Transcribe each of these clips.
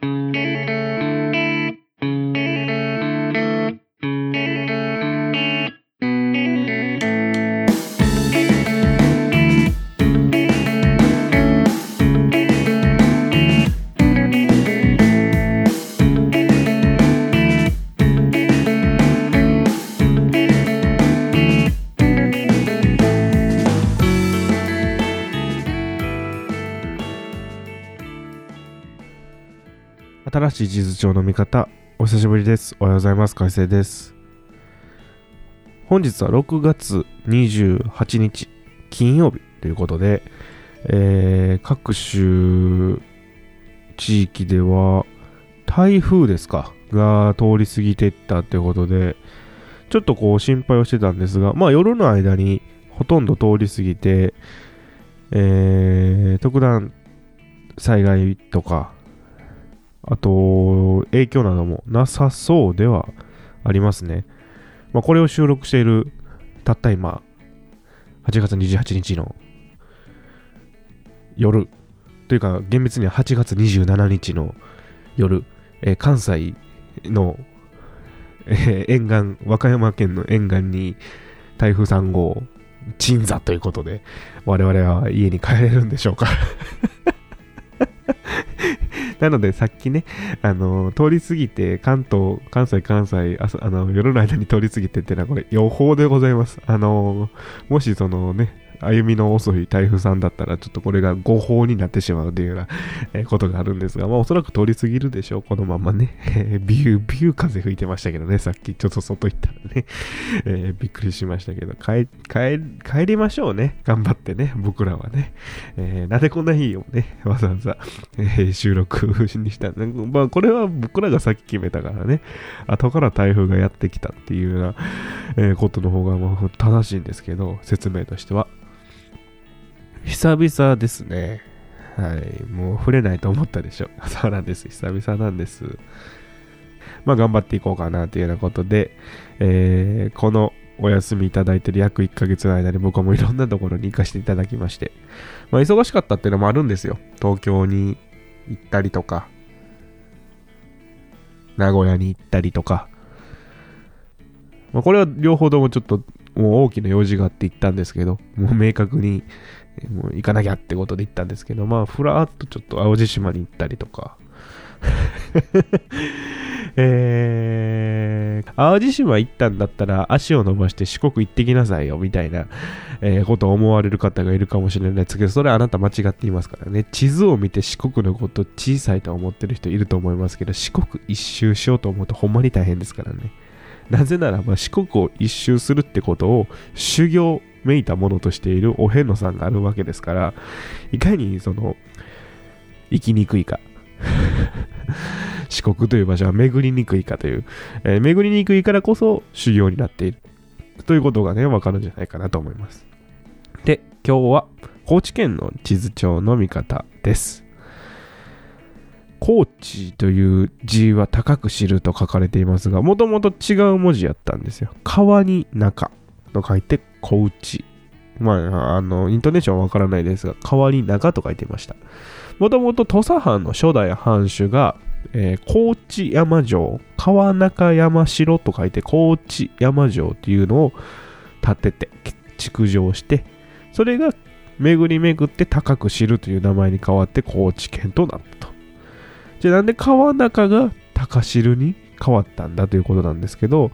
新しい地図帳の見方、お久しぶりです。おはようございます。海星です。本日は6月28日、金曜日ということで、えー各種地域では台風ですかが通り過ぎていったということで、ちょっとこう心配をしてたんですが、まあ夜の間にほとんど通り過ぎて、えー特段災害とか、あと、影響などもなさそうではありますね。まあ、これを収録している、たった今、8月28日の夜、というか、厳密には8月27日の夜、えー関西の、えー沿岸、和歌山県の沿岸に台風3号、鎮座ということで、我々は家に帰れるんでしょうか なので、さっきね、あの、通り過ぎて、関東、関西、関西、ああの、夜の間に通り過ぎてっていうのは、これ、予報でございます。あの、もし、そのね、歩みの遅い台風さんだったら、ちょっとこれが誤報になってしまうというような、えことがあるんですが、まあ、おそらく通り過ぎるでしょう、このままね。ビュー、ビュー風吹いてましたけどね、さっき、ちょっと外行ったらね、えーびっくりしましたけど、帰、帰、帰りましょうね。頑張ってね、僕らはね。えーなんでこんな日をね、わざわざ、えー収録にしたまあ、これは僕らがさっき決めたからね、後から台風がやってきたっていうような、えーことの方がまあ正しいんですけど、説明としては。久々ですね。はい。もう触れないと思ったでしょ。そうなんです。久々なんです。まあ、頑張っていこうかなというようなことで、えーこのお休みいただいてる約1ヶ月の間に僕もいろんなところに行かせていただきまして、まあ、忙しかったっていうのもあるんですよ。東京に行ったりとか、名古屋に行ったりとか。まあ、これは両方ともちょっともう大きな用事があって行ったんですけど、もう明確にもう行かなきゃってことで行ったんですけど、まあ、ふらっとちょっと青路島に行ったりとか、えー、淡路島行ったんだったら足を伸ばして四国行ってきなさいよみたいな、えーことを思われる方がいるかもしれないですけどそれはあなた間違っていますからね。地図を見て四国のこと小さいと思ってる人いると思いますけど四国一周しようと思うとほんまに大変ですからね。なぜならば四国を一周するってことを修行めいたものとしているお遍路さんがあるわけですからいかにその行きにくいか 四国という場所は巡りにくいかという、えー巡りにくいからこそ修行になっているということがね、わかるんじゃないかなと思います。で、今日は高知県の地図帳の見方です。高知という字は高く知ると書かれていますが、もともと違う文字やったんですよ。川に中と書いて高知。まあ、あの、イントネーションはわからないですが、川に中と書いていました。もともと土佐藩の初代藩主が、えー高知山城、川中山城と書いて高知山城っていうのを建てて、築城して、それが巡り巡って高く知るという名前に変わって高知県となったと。じゃあなんで川中が高知に変わったんだということなんですけど、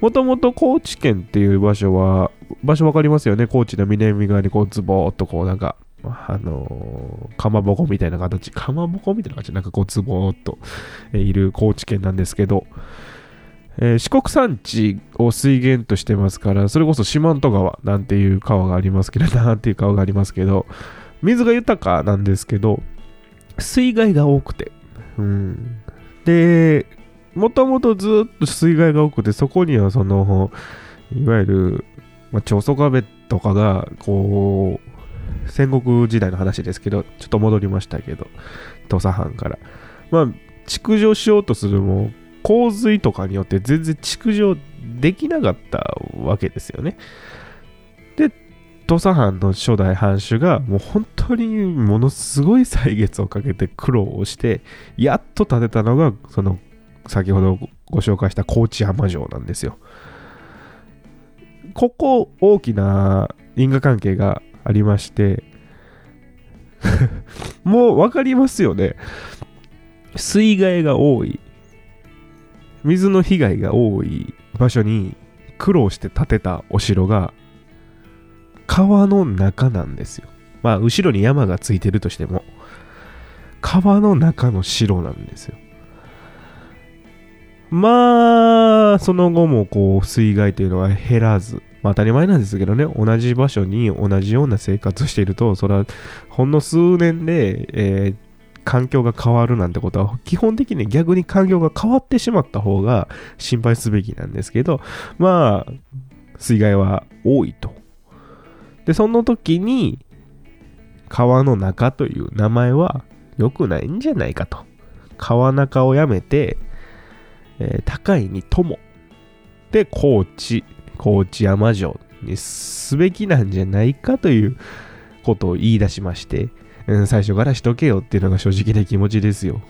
もともと高知県っていう場所は、場所わかりますよね？高知の南側にこうズボーっとこうなんか、あのーかまぼこみたいな形、かまぼこみたいな感じ、なんかこうズボーっといる高知県なんですけど、えー四国山地を水源としてますから、それこそ四万十川なんていう川がありますけど、なんていう川がありますけど、水が豊かなんですけど、水害が多くて、うん。で、もともとずっと水害が多くて、そこにはその、いわゆる、ま、長宗我部とかが、こう、戦国時代の話ですけど、ちょっと戻りましたけど、土佐藩から。まあ、築城しようとするも、洪水とかによって全然築城できなかったわけですよね。で、土佐藩の初代藩主がもう本当にものすごい歳月をかけて苦労をしてやっと建てたのがその先ほどご紹介した高知山城なんですよ。ここ大きな因果関係がありまして もう分かりますよね。水害が多い水の被害が多い場所に苦労して建てたお城が川の中なんですよ。まあ、後ろに山がついてるとしても、川の中の城なんですよ。まあ、その後もこう、水害というのは減らず、まあ当たり前なんですけどね、同じ場所に同じような生活をしていると、それはほんの数年で、えー、環境が変わるなんてことは、基本的に逆に環境が変わってしまった方が心配すべきなんですけど、まあ、水害は多いと。で、その時に、川の中という名前は良くないんじゃないかと。川中をやめて、えー、高いに友。で、高知、高知山城にすべきなんじゃないかということを言い出しまして、うん、最初からしとけよっていうのが正直な気持ちですよ。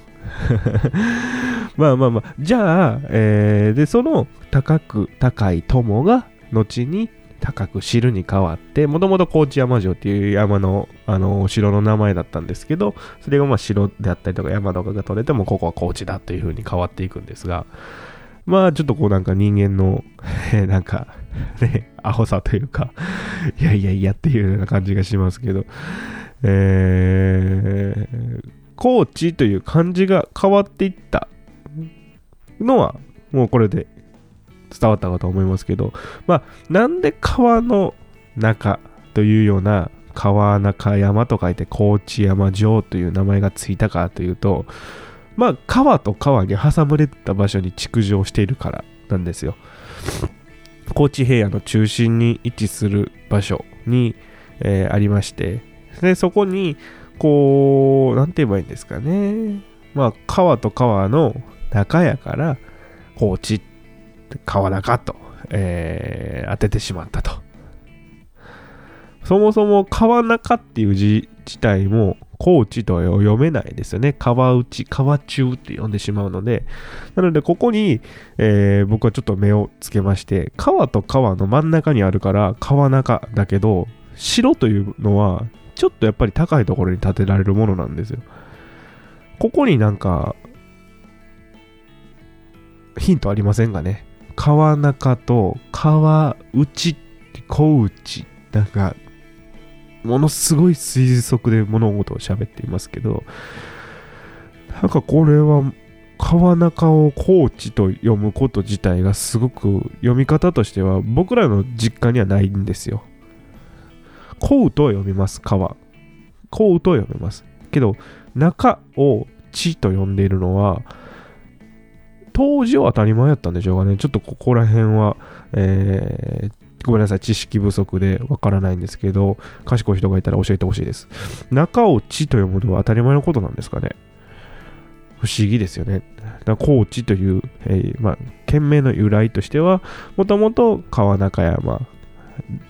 まあまあまあ、じゃあ、えー、で、その高く高い友が後に高く汁に変わって、もともと高知山城っていう山の、あの、城の名前だったんですけど、それがまあ城であったりとか山とかが取れても、ここは高知だという風に変わっていくんですが、まあちょっとこうなんか人間の、え なんか、ね、アホさというか、いやいやいやっていうような感じがしますけど、えー、高知という漢字が変わっていったのは、もうこれで伝わったかと思いますけど、まあ、なんで川の中というような川中山と書いて高知山城という名前がついたかというと、まあ、川と川に挟まれた場所に築城しているからなんですよ。高知平野の中心に位置する場所に、えー、ありまして、で、そこに、こう、なんて言えばいいんですかね。まあ、川と川の中やから、高知っ、川中と、えー、当ててしまったと。そもそも川中っていう字自体も高知とは読めないですよね。川内、川中って呼んでしまうので。なので、ここに、えー、僕はちょっと目をつけまして、川と川の真ん中にあるから川中だけど、城というのはちょっとやっぱり高いところに建てられるものなんですよ。ここになんか、ヒントありませんかね？川中と川内って、小内、なんか、ものすごい推測で物事を喋っていますけど、なんかこれは川中を高知と読むこと自体がすごく読み方としては僕らの実家にはないんですよ。こうと読みます、川。こうと読みます。けど、中を地と呼んでいるのは、当時は当たり前やったんでしょうかね。ちょっとここら辺は、えー、ごめんなさい、知識不足でわからないんですけど、賢い人がいたら教えてほしいです。中を地と読むのは当たり前のことなんですかね。不思議ですよね。だ高知という、えー、まあ、県名の由来としては、もともと川中山、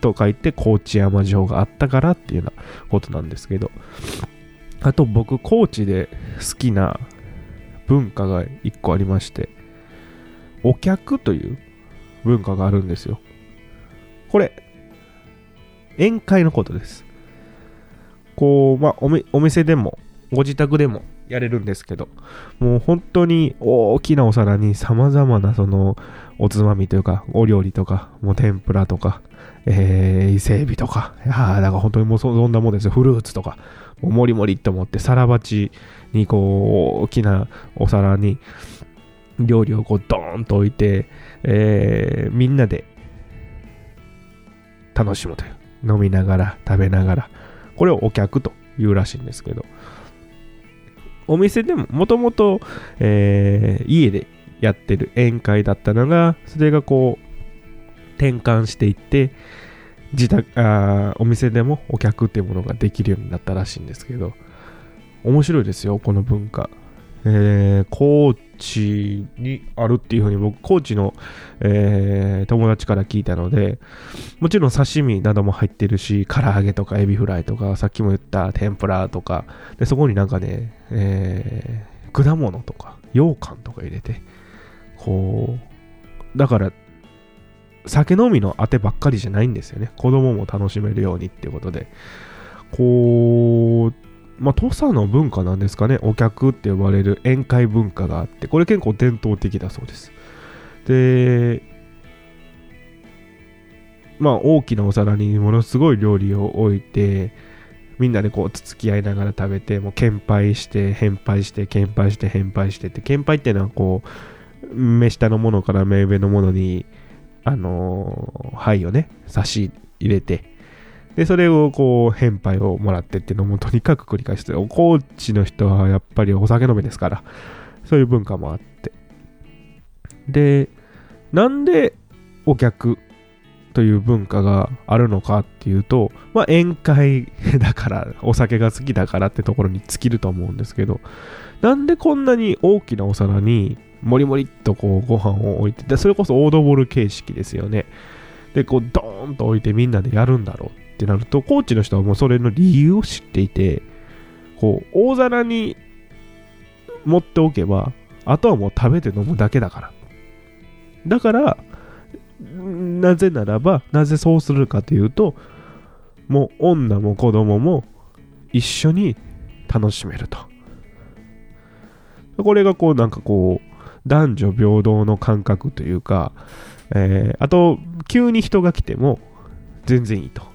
と書いて高知山城があったからっていうようなことなんですけど、あと僕、高知で好きな文化が1個ありまして、お客という文化があるんですよ。これ、宴会のことです。こう、まあ、お店でも、ご自宅でもやれるんですけど、もう本当に大きなお皿に様々なそのおつまみというか、お料理とか、もう天ぷらとか、えー、伊勢海老とか、いやー、だから本当にもうそんなもんですよ。フルーツとか、もりもりって思って、皿鉢にこう、大きなお皿に料理をこう、ドーンと置いて、えー、みんなで楽しむという。飲みながら、食べながら。これをお客というらしいんですけど、お店でも、もともと、え、家でやってる宴会だったのが、それがこう、転換していって自宅あお店でもお客っていうものができるようになったらしいんですけど面白いですよこの文化。えー、高知にあるっていうふうに僕、高知の、えー、友達から聞いたので、もちろん刺身なども入ってるし、唐揚げとかエビフライとか、さっきも言った天ぷらとか、でそこになんかね、えー、果物とか、羊羹とか入れて、こう、だから、酒飲みのあてばっかりじゃないんですよね。子供も楽しめるようにっていうことで。こう、まあ、土佐の文化なんですかね。お客って呼ばれる宴会文化があって、これ結構伝統的だそうです。で、まあ、大きなお皿にものすごい料理を置いて、みんなでこうつつき合いながら食べて、もう献杯して、返杯して、献杯して、返杯してって、献杯っていうのはこう、目下のものから目上のものに、あのー、灰をね、差し入れて、で、それをこう、返杯をもらってっていうのもとにかく繰り返して、お高知の人はやっぱりお酒飲みですから、そういう文化もあって。で、なんでお客という文化があるのかっていうと、まあ、宴会だから、お酒が好きだからってところに尽きると思うんですけど、なんでこんなに大きなお皿にもりもりっとこうご飯を置いて、でそれこそオードボール形式ですよね。で、こうドーンと置いてみんなでやるんだろうってなると、コーチの人はもうそれの理由を知っていて、こう、大皿に持っておけば、あとはもう食べて飲むだけだから。だから、なぜならば、なぜそうするかというと、もう女も子供も一緒に楽しめると。これがこうなんかこう男女平等の感覚というか、えー、あと急に人が来ても全然いいと。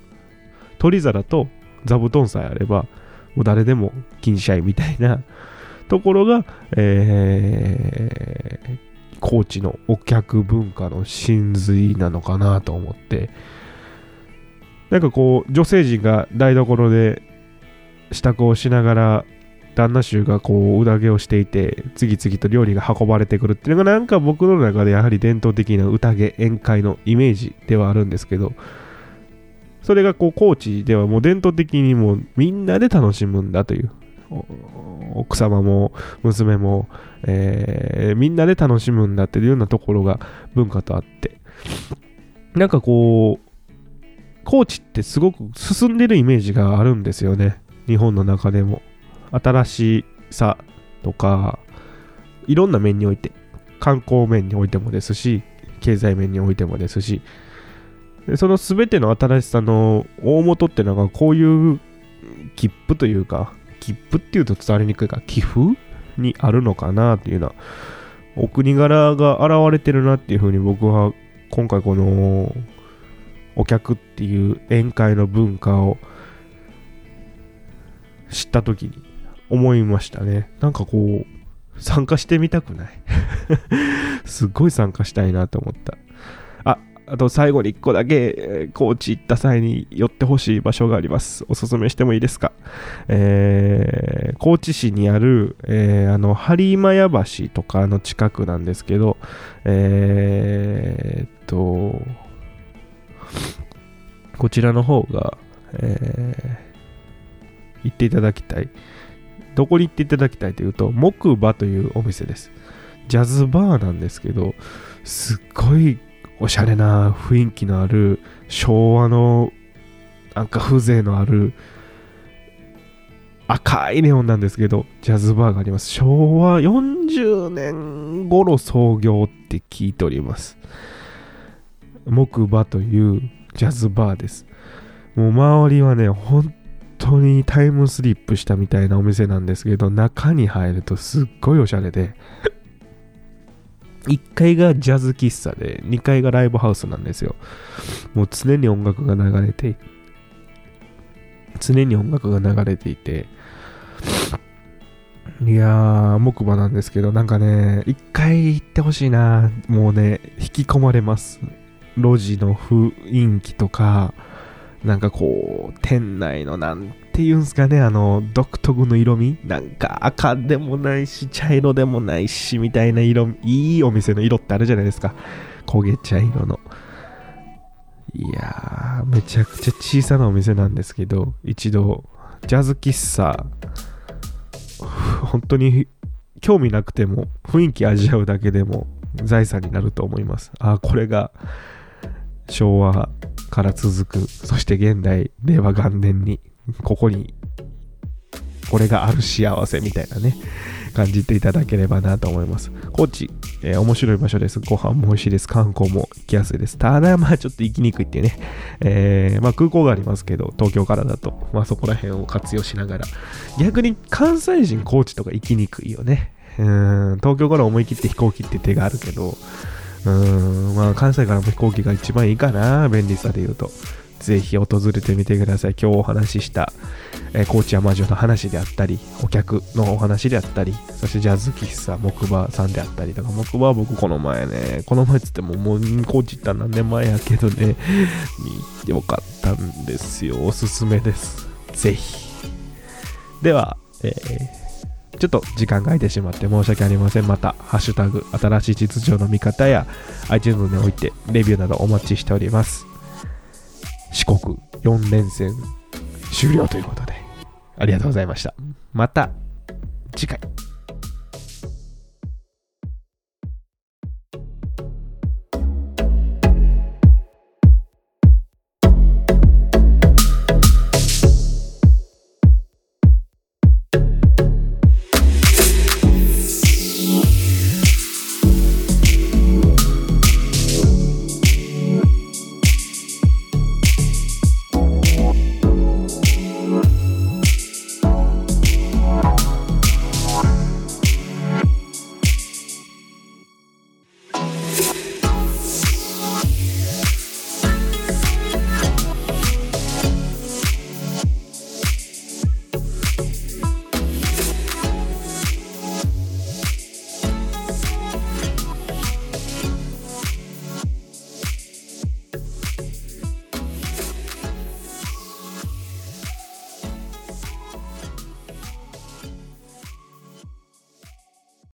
取り皿と座布団さえあれば、もう誰でも禁止合いみたいなところが、えー、高知のお客文化の真髄なのかなと思って、なんかこう、女性陣が台所で支度をしながら、旦那衆がこう、うだげをしていて、次々と料理が運ばれてくるっていうのが、なんか僕の中でやはり伝統的な宴、宴会のイメージではあるんですけど、それがこう高知ではもう伝統的にもみんなで楽しむんだという。奥様も娘も、えー、みんなで楽しむんだっていうようなところが文化とあって。なんかこう高知ってすごく進んでるイメージがあるんですよね。日本の中でも。新しさとかいろんな面において。観光面においてもですし経済面においてもですし。でその全ての新しさの大元ってのがこういう切符というか切符っていうと伝わりにくいか寄付にあるのかなっていうのはお国柄が現れてるなっていうふうに僕は今回このお客っていう宴会の文化を知った時に思いましたね。なんかこう参加してみたくない。すっごい参加したいなと思った。あと最後に1個だけ、高知行った際に寄ってほしい場所があります。おすすめしてもいいですか？えー、高知市にある、えー、あの、播磨屋橋とかの近くなんですけど、えー、っと、こちらの方が、えー、行っていただきたい。どこに行っていただきたいというと、木馬というお店です。ジャズバーなんですけど、すっごいおしゃれな雰囲気のある昭和のなんか風情のある赤いネオンなんですけどジャズバーがあります。昭和40年頃創業って聞いております。木馬というジャズバーです。もう周りはね本当にタイムスリップしたみたいなお店なんですけど中に入るとすっごいおしゃれで。1階がジャズ喫茶で、2階がライブハウスなんですよ。もう常に音楽が流れて、常に音楽が流れていて、いやー、木馬なんですけど、なんかね、一回行ってほしいな。もうね、引き込まれます。路地の雰囲気とか、なんかこう、店内のなんていうんすかね、あの、独特の色味なんか赤でもないし、茶色でもないし、みたいな色、いいお店の色ってあるじゃないですか。焦げ茶色の。いやー、めちゃくちゃ小さなお店なんですけど、一度、ジャズ喫茶、本当に興味なくても雰囲気味わうだけでも財産になると思いますあこれが昭和から続くそして現代令和元年にここにこれがある幸せみたいなね感じていただければなと思います。高知、えー、面白い場所です。ご飯も美味しいです。観光も行きやすいです。ただまあちょっと行きにくいっていうね、えー、まあ空港がありますけど東京からだとまあそこら辺を活用しながら。逆に関西人高知とか行きにくいよね。うん東京から思い切って飛行機って手があるけどうん、まあ関西からも飛行機が一番いいかな、便利さで言うと。ぜひ訪れてみてください。今日お話しした、えー、高知山城の話であったり、お客のお話であったり、そしてジャズ喫茶木馬さんであったりとか、木馬は僕この前ね、この前っつってももう高知行った何年前やけどね、見てよかったんですよ。おすすめです。ぜひ。では、えーちょっと時間が空いてしまって申し訳ありません。また、ハッシュタグ、新しい秩序の見方や iTunes においてレビューなどお待ちしております。四国4連戦終了ということで、ありがとうございました。また次回。